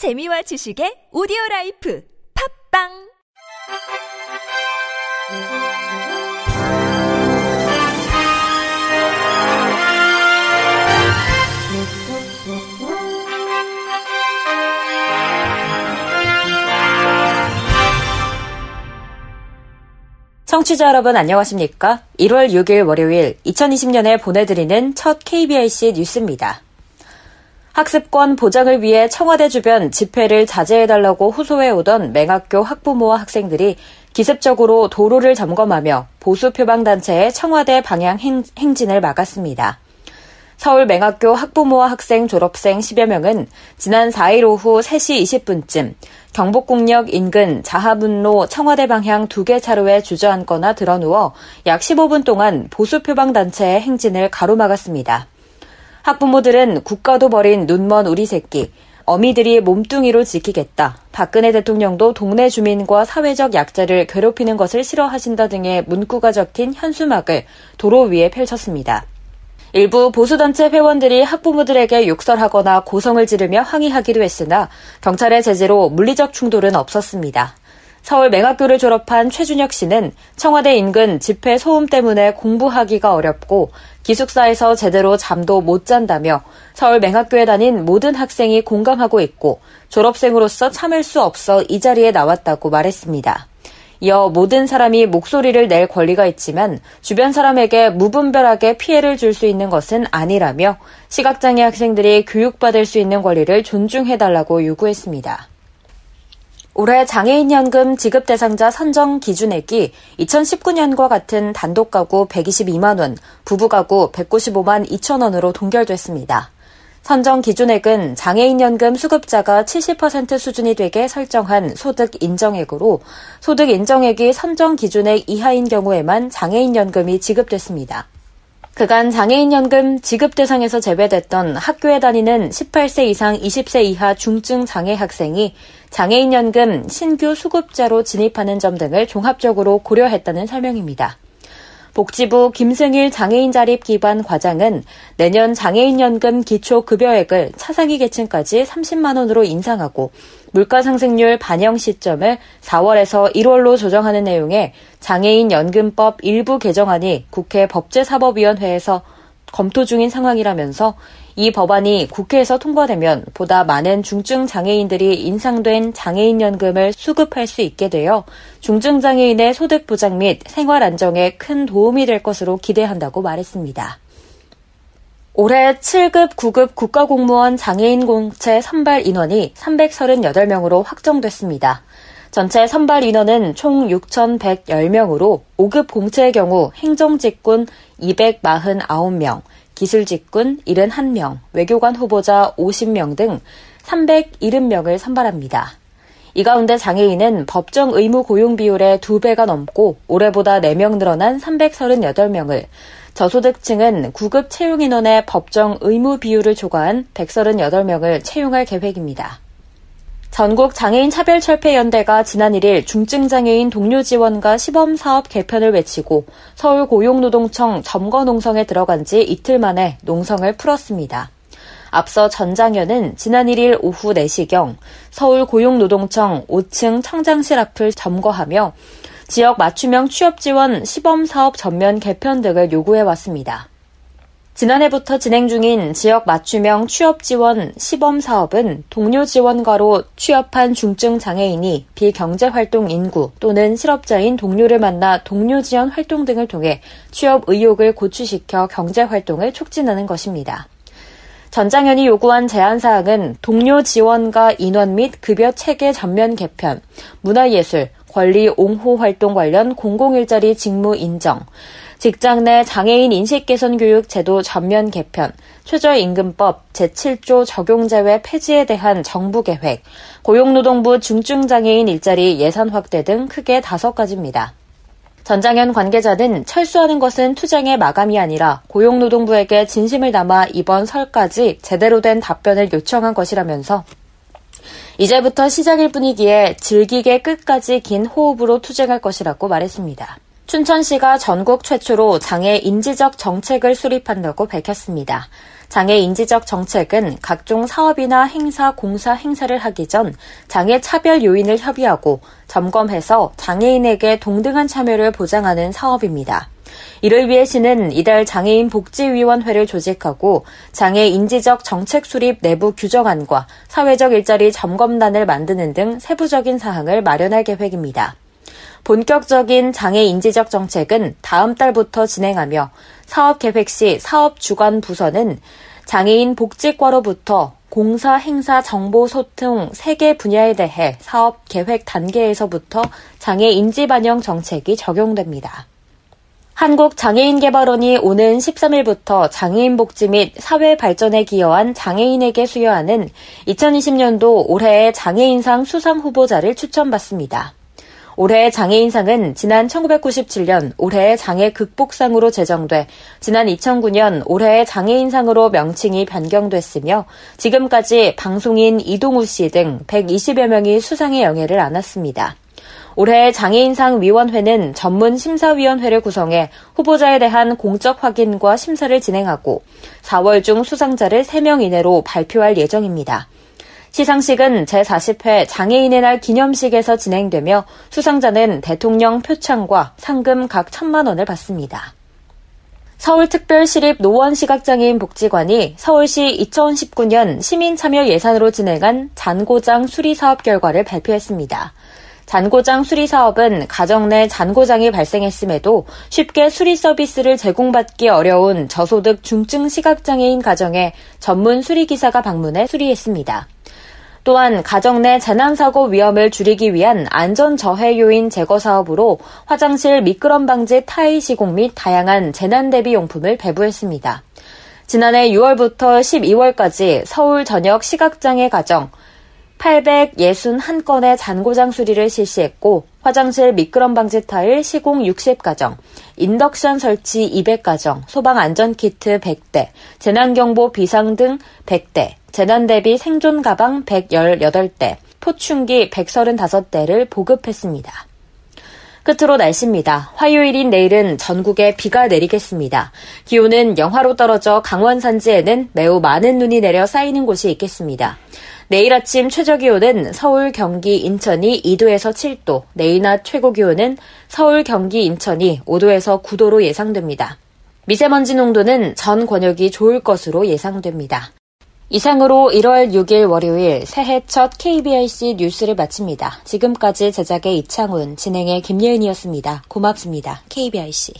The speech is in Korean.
재미와 지식의 오디오 life 팟빵 청취자 여러분 안녕하십니까? 1월 6일 월요일 2020년에 보내드리는 첫 KBIC 뉴스입니다. 학습권 보장을 위해 청와대 주변 집회를 자제해달라고 호소해 오던 맹학교 학부모와 학생들이 기습적으로 도로를 점검하며 보수 표방단체의 청와대 방향 행, 행진을 막았습니다. 서울 맹학교 학부모와 학생 졸업생 10여 명은 지난 4일 오후 3시 20분쯤 경복궁역 인근 자하문로 청와대 방향 두 개 차로에 주저앉거나 드러누워 약 15분 동안 보수 표방단체의 행진을 가로막았습니다. 학부모들은 국가도 버린 눈먼 우리 새끼, 어미들이 몸뚱이로 지키겠다. 박근혜 대통령도 동네 주민과 사회적 약자를 괴롭히는 것을 싫어하신다 등의 문구가 적힌 현수막을 도로 위에 펼쳤습니다. 일부 보수단체 회원들이 학부모들에게 욕설하거나 고성을 지르며 항의하기도 했으나 경찰의 제재로 물리적 충돌은 없었습니다. 서울 맹학교를 졸업한 최준혁 씨는 청와대 인근 집회 소음 때문에 공부하기가 어렵고 기숙사에서 제대로 잠도 못 잔다며 서울 맹학교에 다닌 모든 학생이 공감하고 있고 졸업생으로서 참을 수 없어 이 자리에 나왔다고 말했습니다. 이어 모든 사람이 목소리를 낼 권리가 있지만 주변 사람에게 무분별하게 피해를 줄 수 있는 것은 아니라며 시각장애 학생들이 교육받을 수 있는 권리를 존중해달라고 요구했습니다. 올해 장애인연금 지급 대상자 선정 기준액이 2019년과 같은 단독 가구 122만 원, 부부 가구 195만 2천 원으로 동결됐습니다. 선정 기준액은 장애인연금 수급자가 70% 수준이 되게 설정한 소득 인정액으로 소득 인정액이 선정 기준액 이하인 경우에만 장애인연금이 지급됐습니다. 그간 장애인연금 지급 대상에서 제외됐던 학교에 다니는 18세 이상 20세 이하 중증 장애 학생이 장애인연금 신규 수급자로 진입하는 점 등을 종합적으로 고려했다는 설명입니다. 복지부 김승일 장애인 자립 기반 과장은 내년 장애인연금 기초 급여액을 차상위 계층까지 30만 원으로 인상하고 물가 상승률 반영 시점을 4월에서 1월로 조정하는 내용의 장애인 연금법 일부 개정안이 국회 법제사법위원회에서 검토 중인 상황이라면서 이 법안이 국회에서 통과되면 보다 많은 중증 장애인들이 인상된 장애인연금을 수급할 수 있게 되어 중증 장애인의 소득 보장 및 생활 안정에 큰 도움이 될 것으로 기대한다고 말했습니다. 올해 7급, 9급 국가공무원 장애인 공채 선발 인원이 338명으로 확정됐습니다. 전체 선발 인원은 총 6,110명으로 5급 공채의 경우 행정직군 249명, 기술 직군 71명, 외교관 후보자 50명 등 370명을 선발합니다. 이 가운데 장애인은 법정 의무 고용 비율의 2배가 넘고 올해보다 4명 늘어난 338명을, 저소득층은 9급 채용 인원의 법정 의무 비율을 초과한 138명을 채용할 계획입니다. 전국 장애인 차별 철폐 연대가 지난 1일 중증 장애인 동료 지원과 시범 사업 개편을 외치고 서울 고용노동청 점거 농성에 들어간 지 이틀 만에 농성을 풀었습니다. 앞서 전 장현은 지난 1일 오후 4시경 서울 고용노동청 5층 청장실 앞을 점거하며 지역 맞춤형 취업 지원 시범 사업 전면 개편 등을 요구해 왔습니다. 지난해부터 진행 중인 지역 맞춤형 취업 지원 시범 사업은 동료 지원가로 취업한 중증 장애인이 비경제 활동 인구 또는 실업자인 동료를 만나 동료 지원 활동 등을 통해 취업 의욕을 고취시켜 경제 활동을 촉진하는 것입니다. 전장현이 요구한 제안 사항은 동료 지원가 인원 및 급여 체계 전면 개편, 문화예술, 권리 옹호 활동 관련 공공일자리 직무 인정, 직장 내 장애인 인식 개선 교육 제도 전면 개편, 최저임금법 제7조 적용 제외 폐지에 대한 정부 계획, 고용노동부 중증장애인 일자리 예산 확대 등 크게 다섯 가지입니다. 전장현 관계자는 철수하는 것은 투쟁의 마감이 아니라 고용노동부에게 진심을 담아 이번 설까지 제대로 된 답변을 요청한 것이라면서 이제부터 시작일 뿐이기에 즐기게 끝까지 긴 호흡으로 투쟁할 것이라고 말했습니다. 춘천시가 전국 최초로 장애 인지적 정책을 수립한다고 밝혔습니다. 장애 인지적 정책은 각종 사업이나 행사, 공사 행사를 하기 전 장애 차별 요인을 협의하고 점검해서 장애인에게 동등한 참여를 보장하는 사업입니다. 이를 위해 시는 이달 장애인 복지위원회를 조직하고 장애 인지적 정책 수립 내부 규정안과 사회적 일자리 점검단을 만드는 등 세부적인 사항을 마련할 계획입니다. 본격적인 장애 인지적 정책은 다음 달부터 진행하며 사업 계획 시 사업 주관 부서는 장애인 복지과로부터 공사 행사 정보 소통 3개 분야에 대해 사업 계획 단계에서부터 장애 인지 반영 정책이 적용됩니다. 한국장애인개발원이 오는 13일부터 장애인 복지 및 사회 발전에 기여한 장애인에게 수여하는 2020년도 올해의 장애인상 수상 후보자를 추천받습니다. 올해의 장애인상은 지난 1997년 올해의 장애 극복상으로 제정돼 지난 2009년 올해의 장애인상으로 명칭이 변경됐으며 지금까지 방송인 이동우 씨 등 120여 명이 수상의 영예를 안았습니다. 올해 장애인상 위원회는 전문 심사위원회를 구성해 후보자에 대한 공적 확인과 심사를 진행하고 4월 중 수상자를 3명 이내로 발표할 예정입니다. 시상식은 제40회 장애인의 날 기념식에서 진행되며 수상자는 대통령 표창과 상금 각 천만 원을 받습니다. 서울특별시립 노원시각장애인 복지관이 서울시 2019년 시민참여 예산으로 진행한 잔고장 수리사업 결과를 발표했습니다. 잔고장 수리 사업은 가정 내 잔고장이 발생했음에도 쉽게 수리 서비스를 제공받기 어려운 저소득 중증 시각장애인 가정에 전문 수리기사가 방문해 수리했습니다. 또한 가정 내 재난사고 위험을 줄이기 위한 안전저해 요인 제거 사업으로 화장실 미끄럼 방지 타일 시공 및 다양한 재난 대비 용품을 배부했습니다. 지난해 6월부터 12월까지 서울 전역 시각장애 가정 861건의 잔고장 수리를 실시했고 화장실 미끄럼 방지 타일 시공 60가정, 인덕션 설치 200가정, 소방 안전 키트 100대, 재난 경보 비상 등 100대, 재난 대비 생존 가방 118대, 포충기 135대를 보급했습니다. 끝으로 날씨입니다. 화요일인 내일은 전국에 비가 내리겠습니다. 기온은 영하로 떨어져 강원 산지에는 매우 많은 눈이 내려 쌓이는 곳이 있겠습니다. 내일 아침 최저 기온은 서울, 경기, 인천이 2도에서 7도, 내일 낮 최고 기온은 서울, 경기, 인천이 5도에서 9도로 예상됩니다. 미세먼지 농도는 전 권역이 좋을 것으로 예상됩니다. 이상으로 1월 6일 월요일 새해 첫 KBIC 뉴스를 마칩니다. 지금까지 제작의 이창훈, 진행의 김예은이었습니다. 고맙습니다. KBIC.